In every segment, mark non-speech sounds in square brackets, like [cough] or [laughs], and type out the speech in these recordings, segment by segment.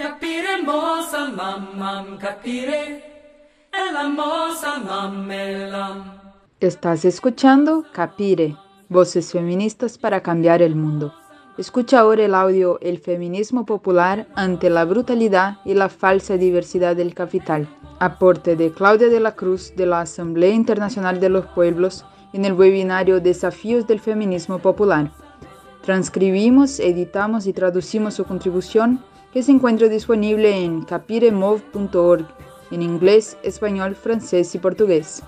Capire mamam, capire, mamelam. Estás escuchando Capire, voces feministas para cambiar el mundo. Escucha ahora el audio El feminismo popular ante la brutalidad y la falsa diversidad del capital. Aporte de Claudia de la Cruz de la Asamblea Internacional de los Pueblos en el webinario Desafíos del Feminismo Popular. Transcribimos, editamos y traducimos su contribución que se encuentra disponible en capiremov.org en inglés, español, francés y portugués.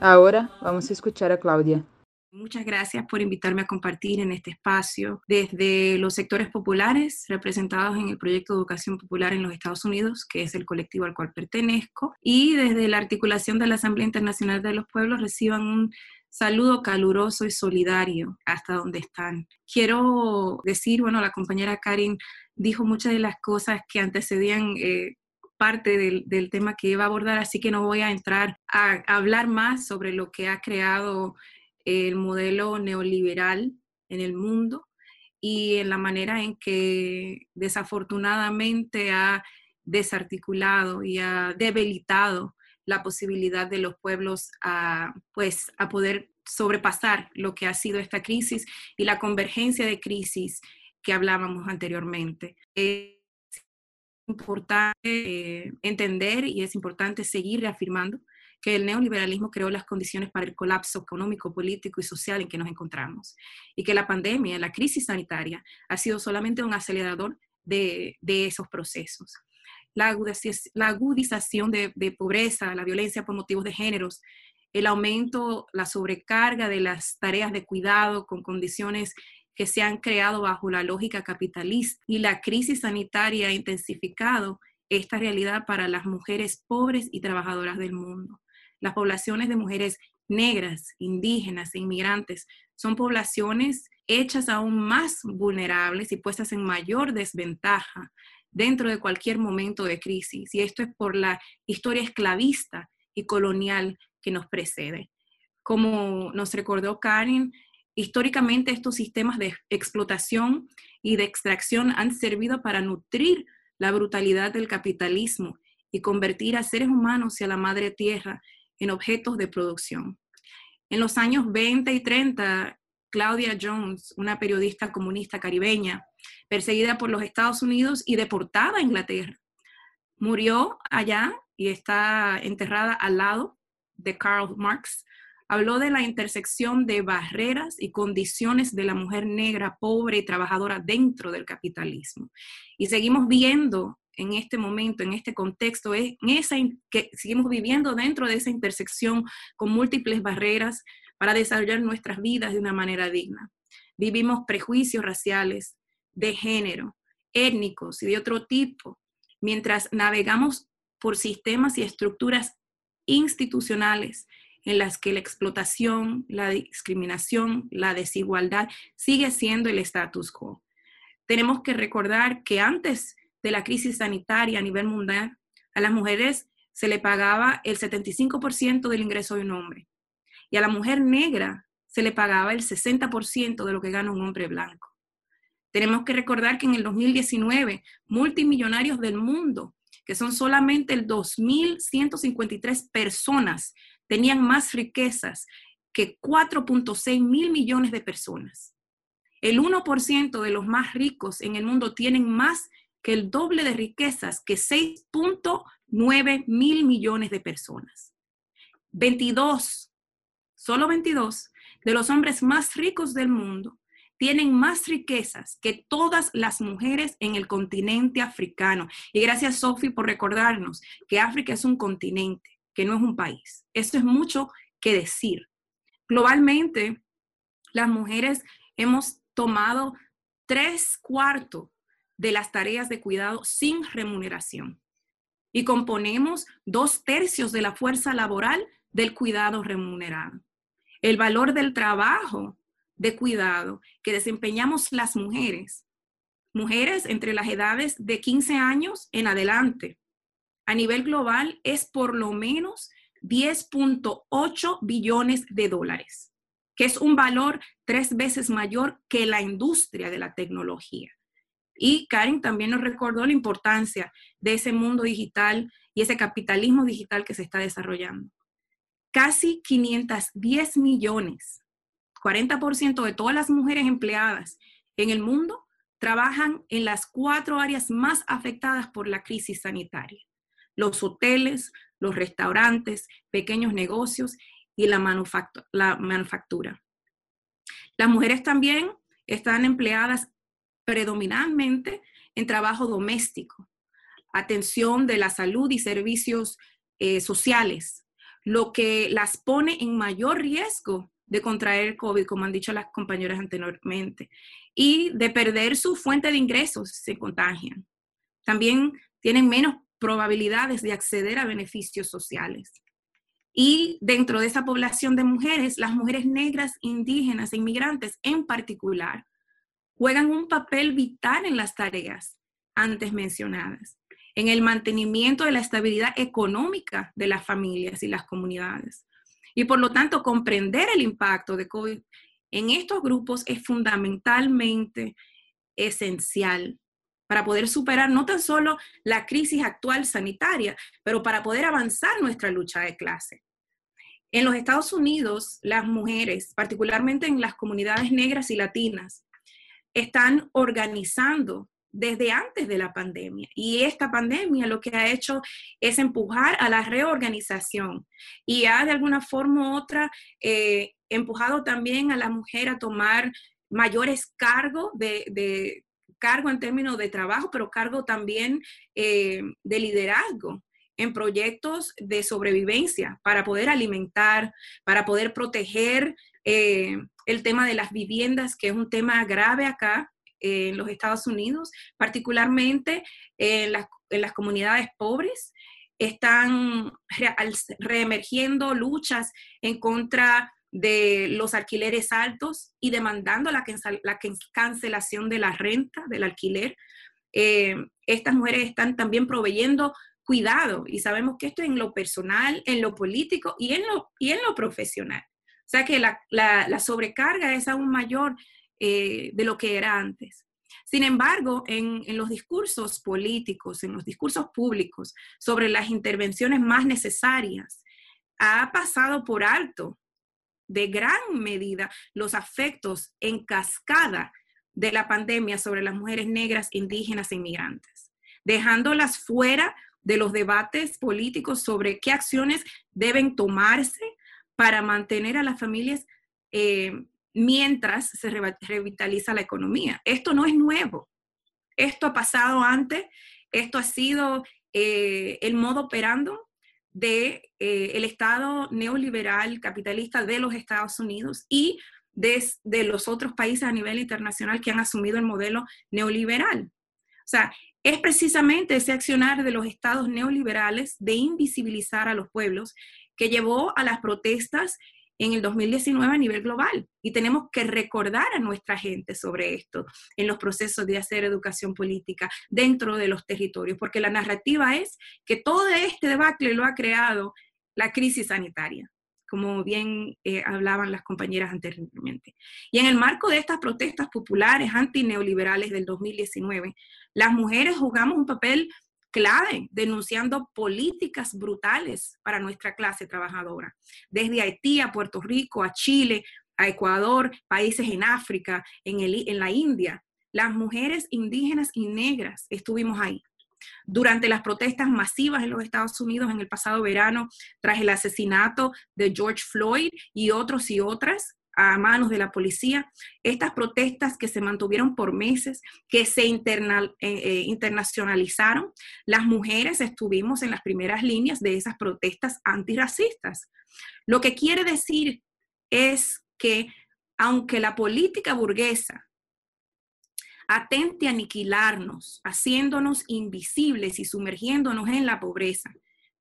Ahora vamos a escuchar a Claudia. Muchas gracias por invitarme a compartir en este espacio desde los sectores populares representados en el proyecto de educación popular en los Estados Unidos, que es el colectivo al cual pertenezco, y desde la articulación de la Asamblea Internacional de los Pueblos reciban un saludo caluroso y solidario hasta donde están. Quiero decir, bueno, la compañera Karin dijo muchas de las cosas que antecedían eh, parte del, tema que iba a abordar, así que no voy a entrar a, hablar más sobre lo que ha creado el modelo neoliberal en el mundo y en la manera en que desafortunadamente ha desarticulado y ha debilitado la posibilidad de los pueblos a, pues, a poder sobrepasar lo que ha sido esta crisis y la convergencia de crisis que hablábamos anteriormente. Es importante eh, entender y es importante seguir reafirmando que el neoliberalismo creó las condiciones para el colapso económico, político y social en que nos encontramos y que la pandemia, la crisis sanitaria, ha sido solamente un acelerador de, esos procesos. La, agudización de, de pobreza, la violencia por motivos de géneros, el aumento, la sobrecarga de las tareas de cuidado con condiciones que se han creado bajo la lógica capitalista y la crisis sanitaria ha intensificado esta realidad para las mujeres pobres y trabajadoras del mundo. Las poblaciones de mujeres negras, indígenas e inmigrantes son poblaciones hechas aún más vulnerables y puestas en mayor desventaja dentro de cualquier momento de crisis. Y esto es por la historia esclavista y colonial que nos precede. Como nos recordó Karen, Históricamente estos sistemas de explotación y de extracción han servido para nutrir la brutalidad del capitalismo y convertir a seres humanos y a la madre tierra en objetos de producción. En los años 20 y 30, Claudia Jones, una periodista comunista caribeña, perseguida por los Estados Unidos y deportada a Inglaterra, murió allá y está enterrada al lado de Karl Marx, habló de la intersección de barreras y condiciones de la mujer negra, pobre y trabajadora dentro del capitalismo. Y seguimos viendo en este momento, en este contexto, en esa, que seguimos viviendo dentro de esa intersección con múltiples barreras para desarrollar nuestras vidas de una manera digna. Vivimos prejuicios raciales, de género, étnicos y de otro tipo, mientras navegamos por sistemas y estructuras institucionales en las que la explotación, la discriminación, la desigualdad sigue siendo el status quo. Tenemos que recordar que antes de la crisis sanitaria a nivel mundial, a las mujeres se le pagaba el 75% del ingreso de un hombre y a la mujer negra se le pagaba el 60% de lo que gana un hombre blanco. Tenemos que recordar que en el 2019, multimillonarios del mundo, que son solamente el 2.153 personas tenían más riquezas que 4.6 mil millones de personas. El 1% de los más ricos en el mundo tienen más que el doble de riquezas que 6.9 mil millones de personas. 22, solo 22 de los hombres más ricos del mundo tienen más riquezas que todas las mujeres en el continente africano. Y gracias, Sophie, por recordarnos que África es un continente que no es un país. Esto es mucho que decir. Globalmente, las mujeres hemos tomado tres cuartos de las tareas de cuidado sin remuneración y componemos dos tercios de la fuerza laboral del cuidado remunerado. El valor del trabajo de cuidado que desempeñamos las mujeres, mujeres entre las edades de 15 años en adelante, a nivel global es por lo menos 10.8 billones de dólares, que es un valor tres veces mayor que la industria de la tecnología. Y Karen también nos recordó la importancia de ese mundo digital y ese capitalismo digital que se está desarrollando. Casi 510 millones, 40% de todas las mujeres empleadas en el mundo trabajan en las cuatro áreas más afectadas por la crisis sanitaria. Los hoteles, los restaurantes, pequeños negocios y la, manufactura. Las mujeres también están empleadas predominantemente en trabajo doméstico, atención de la salud y servicios eh, sociales, lo que las pone en mayor riesgo de contraer COVID, como han dicho las compañeras anteriormente, y de perder su fuente de ingresos si se contagian. También tienen menos probabilidades de acceder a beneficios sociales. Y dentro de esa población de mujeres, las mujeres negras, indígenas e inmigrantes en particular, juegan un papel vital en las tareas antes mencionadas, en el mantenimiento de la estabilidad económica de las familias y las comunidades. Y por lo tanto, comprender el impacto de COVID en estos grupos es fundamentalmente esencial para poder superar no tan solo la crisis actual sanitaria, pero para poder avanzar nuestra lucha de clase. En los Estados Unidos, las mujeres, particularmente en las comunidades negras y latinas, están organizando desde antes de la pandemia. Y esta pandemia lo que ha hecho es empujar a la reorganización y ha de alguna forma u otra eh, empujado también a la mujer a tomar mayores cargos de, cargo en términos de trabajo, pero cargo también eh, de liderazgo en proyectos de sobrevivencia para poder alimentar, para poder proteger eh, el tema de las viviendas, que es un tema grave acá en los Estados Unidos, particularmente en las comunidades pobres. Están reemergiendo luchas en contra de los alquileres altos y demandando la, la cancelación de la renta, del alquiler. Eh, estas mujeres están también proveyendo cuidado y sabemos que esto en lo personal, en lo político y en lo, y en lo profesional. O sea que la, la, sobrecarga es aún mayor eh, de lo que era antes. Sin embargo, en, en, los discursos políticos, en los discursos públicos sobre las intervenciones más necesarias, ha pasado por alto de gran medida los afectos en cascada de la pandemia sobre las mujeres negras, indígenas e inmigrantes, dejándolas fuera de los debates políticos sobre qué acciones deben tomarse para mantener a las familias eh, mientras se revitaliza la economía. Esto no es nuevo. Esto ha pasado antes. Esto ha sido eh, el modo operando de eh, el Estado neoliberal capitalista de los Estados Unidos y de, de, los otros países a nivel internacional que han asumido el modelo neoliberal. O sea, es precisamente ese accionar de los estados neoliberales de invisibilizar a los pueblos que llevó a las protestas en el 2019 a nivel global. Y tenemos que recordar a nuestra gente sobre esto en los procesos de hacer educación política dentro de los territorios, porque la narrativa es que todo este debacle lo ha creado la crisis sanitaria como bien eh, hablaban las compañeras anteriormente. Y en el marco de estas protestas populares antineoliberales del 2019, las mujeres jugamos un papel clave denunciando políticas brutales para nuestra clase trabajadora, desde Haití a Puerto Rico, a Chile, a Ecuador, países en África, en, el, en la India. Las mujeres indígenas y negras estuvimos ahí. Durante las protestas masivas en los Estados Unidos en el pasado verano, tras el asesinato de George Floyd y otros y otras, a manos de la policía, estas protestas que se mantuvieron por meses, que se eh, eh, internacionalizaron, las mujeres estuvimos en las primeras líneas de esas protestas antirracistas. Lo que quiere decir es que aunque la política burguesa atente a aniquilarnos, haciéndonos invisibles y sumergiéndonos en la pobreza,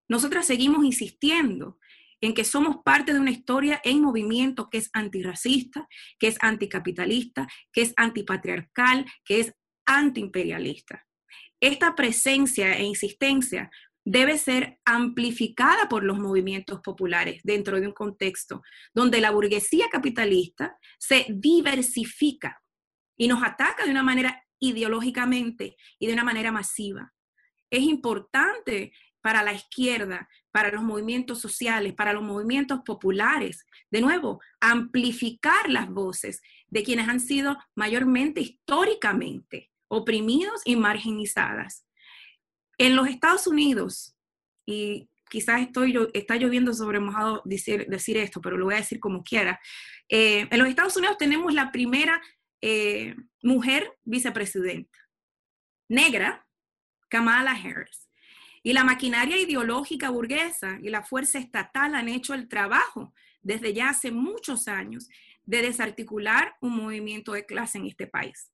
nosotras seguimos insistiendo en que somos parte de una historia en movimiento que es antirracista, que es anticapitalista, que es antipatriarcal, que es antiimperialista. Esta presencia e insistencia debe ser amplificada por los movimientos populares dentro de un contexto donde la burguesía capitalista se diversifica y nos ataca de una manera ideológicamente y de una manera masiva. Es importante para la izquierda, para los movimientos sociales, para los movimientos populares, de nuevo, amplificar las voces de quienes han sido mayormente históricamente oprimidos y marginizadas. En los Estados Unidos, y quizás estoy, está lloviendo sobre mojado decir, esto, pero lo voy a decir como quiera, eh, en los Estados Unidos tenemos la primera eh, mujer vicepresidenta, negra, Kamala Harris. Y la maquinaria ideológica burguesa y la fuerza estatal han hecho el trabajo desde ya hace muchos años de desarticular un movimiento de clase en este país,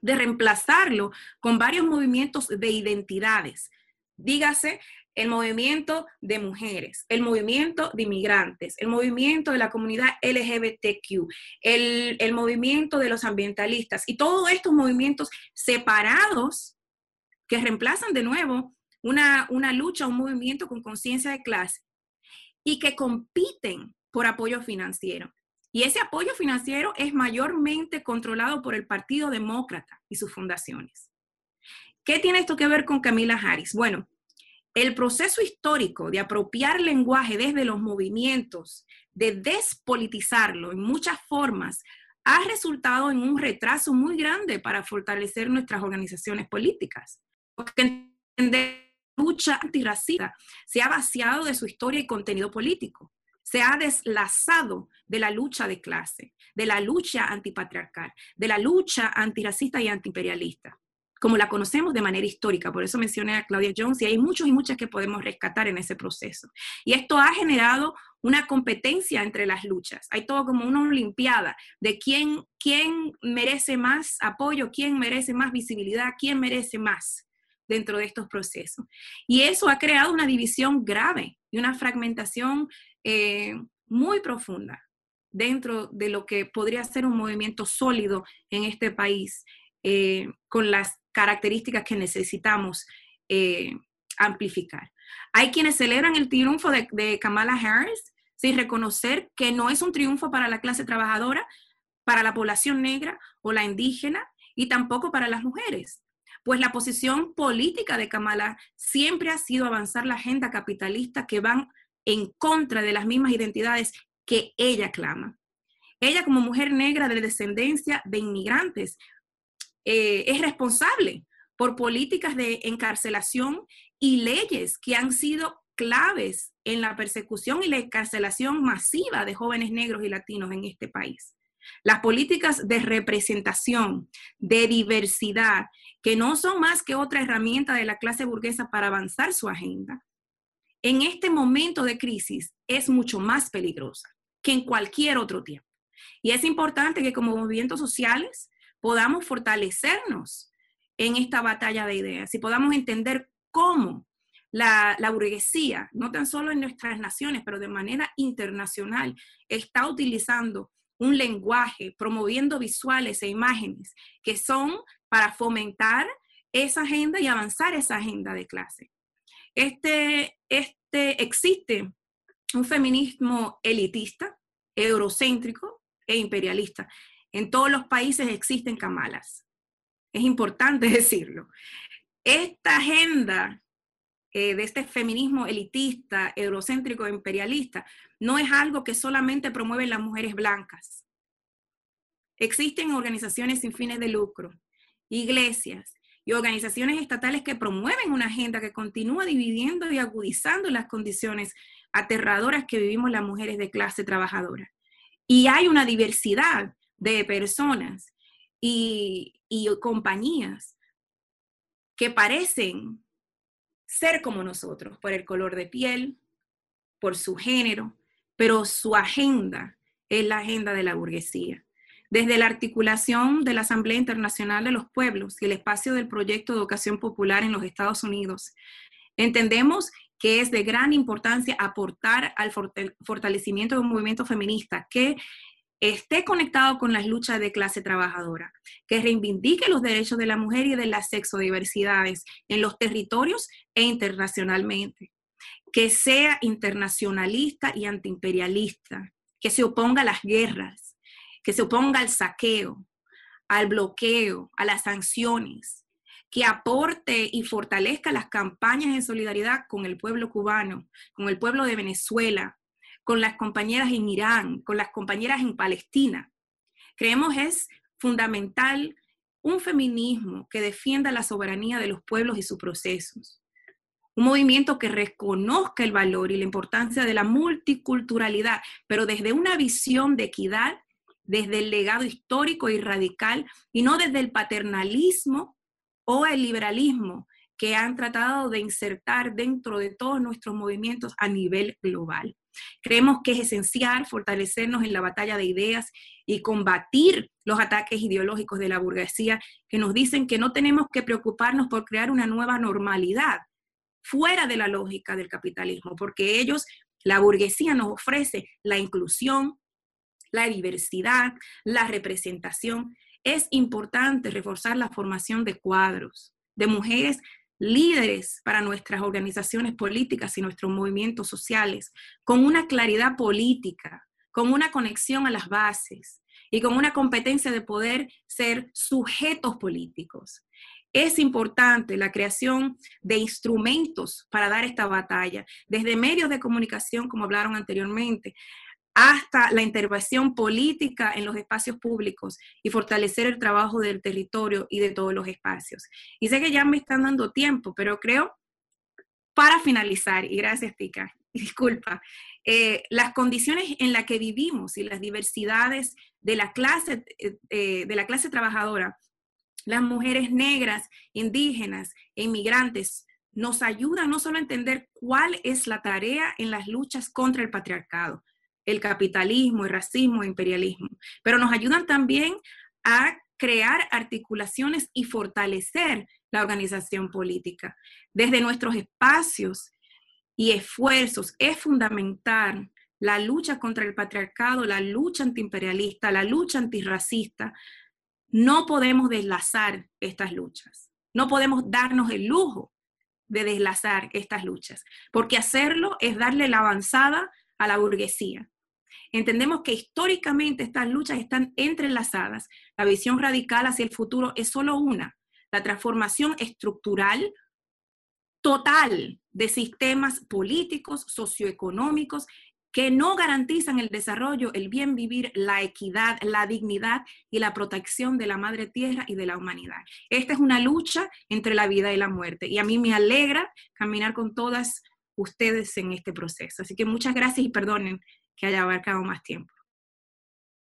de reemplazarlo con varios movimientos de identidades. Dígase el movimiento de mujeres, el movimiento de inmigrantes, el movimiento de la comunidad LGBTQ, el, el movimiento de los ambientalistas y todos estos movimientos separados que reemplazan de nuevo una, una lucha, un movimiento con conciencia de clase y que compiten por apoyo financiero. Y ese apoyo financiero es mayormente controlado por el Partido Demócrata y sus fundaciones. ¿Qué tiene esto que ver con Camila Harris? Bueno, el proceso histórico de apropiar lenguaje desde los movimientos, de despolitizarlo en muchas formas, ha resultado en un retraso muy grande para fortalecer nuestras organizaciones políticas. Porque la lucha antirracista se ha vaciado de su historia y contenido político, se ha deslazado de la lucha de clase, de la lucha antipatriarcal, de la lucha antirracista y antiimperialista como la conocemos de manera histórica. Por eso mencioné a Claudia Jones y hay muchos y muchas que podemos rescatar en ese proceso. Y esto ha generado una competencia entre las luchas. Hay todo como una olimpiada de quién, quién merece más apoyo, quién merece más visibilidad, quién merece más dentro de estos procesos. Y eso ha creado una división grave y una fragmentación eh, muy profunda dentro de lo que podría ser un movimiento sólido en este país, eh, con las características que necesitamos eh, amplificar. Hay quienes celebran el triunfo de, Kamala Harris sin reconocer que no es un triunfo para la clase trabajadora, para la población negra o la indígena y tampoco para las mujeres. Pues la posición política de Kamala siempre ha sido avanzar la agenda capitalista que van en contra de las mismas identidades que ella clama. Ella como mujer negra de descendencia de inmigrantes eh, es responsable por políticas de encarcelación y leyes que han sido claves en la persecución y la encarcelación masiva de jóvenes negros y latinos en este país. Las políticas de representación, de diversidad, que no son más que otra herramienta de la clase burguesa para avanzar su agenda, en este momento de crisis es mucho más peligrosa que en cualquier otro tiempo. Y es importante que como movimientos sociales podamos fortalecernos en esta batalla de ideas y podamos entender cómo la, burguesía, no tan solo en nuestras naciones, pero de manera internacional, está utilizando un lenguaje, promoviendo visuales e imágenes que son para fomentar esa agenda y avanzar esa agenda de clase. Este, este existe un feminismo elitista, eurocéntrico e imperialista. En todos los países existen camalas. Es importante [laughs] decirlo. Esta agenda eh, de este feminismo elitista, eurocéntrico, imperialista, no es algo que solamente promueven las mujeres blancas. Existen organizaciones sin fines de lucro, iglesias y organizaciones estatales que promueven una agenda que continúa dividiendo y agudizando las condiciones aterradoras que vivimos las mujeres de clase trabajadora. Y hay una diversidad de personas y, compañías que parecen ser como nosotros por el color de piel, por su género, pero su agenda es la agenda de la burguesía. Desde la articulación de la Asamblea Internacional de los Pueblos y el espacio del proyecto de educación popular en los Estados Unidos, entendemos que es de gran importancia aportar al fortalecimiento de un movimiento feminista que esté conectado con las luchas de clase trabajadora, que reivindique los derechos de la mujer y de las sexodiversidades en los territorios e internacionalmente, que sea internacionalista y antiimperialista, que se oponga a las guerras, que se oponga al saqueo, al bloqueo, a las sanciones, que aporte y fortalezca las campañas de solidaridad con el pueblo cubano, con el pueblo de Venezuela, con las compañeras en Irán, con las compañeras en Palestina. Creemos es fundamental un feminismo que defienda la soberanía de los pueblos y sus procesos. Un movimiento que reconozca el valor y la importancia de la multiculturalidad, pero desde una visión de equidad, desde el legado histórico y radical, y no desde el paternalismo o el liberalismo que han tratado de insertar dentro de todos nuestros movimientos a nivel global. Creemos que es esencial fortalecernos en la batalla de ideas y combatir los ataques ideológicos de la burguesía que nos dicen que no tenemos que preocuparnos por crear una nueva normalidad fuera de la lógica del capitalismo, porque ellos, la burguesía nos ofrece la inclusión, la diversidad, la representación. Es importante reforzar la formación de cuadros, de mujeres líderes para nuestras organizaciones políticas y nuestros movimientos sociales, con una claridad política, con una conexión a las bases y con una competencia de poder ser sujetos políticos. Es importante la creación de instrumentos para dar esta batalla, desde medios de comunicación, como hablaron anteriormente, hasta la intervención política en los espacios públicos y fortalecer el trabajo del territorio y de todos los espacios. Y sé que ya me están dando tiempo, pero creo, para finalizar, y gracias Tika, [laughs] disculpa, eh, las condiciones en las que vivimos y las diversidades de la clase, eh, eh, de la clase trabajadora, las mujeres negras, indígenas e inmigrantes, nos ayudan no solo a entender cuál es la tarea en las luchas contra el patriarcado, el capitalismo, el racismo, el imperialismo, pero nos ayudan también a crear articulaciones y fortalecer la organización política. Desde nuestros espacios y esfuerzos es fundamental la lucha contra el patriarcado, la lucha antiimperialista, la lucha antirracista. No podemos deslazar estas luchas. No podemos darnos el lujo de deslazar estas luchas, porque hacerlo es darle la avanzada a la burguesía. Entendemos que históricamente estas luchas están entrelazadas. La visión radical hacia el futuro es solo una, la transformación estructural total de sistemas políticos, socioeconómicos, que no garantizan el desarrollo, el bien vivir, la equidad, la dignidad y la protección de la madre tierra y de la humanidad. Esta es una lucha entre la vida y la muerte y a mí me alegra caminar con todas ustedes en este proceso. Así que muchas gracias y perdonen que haya abarcado más tiempo.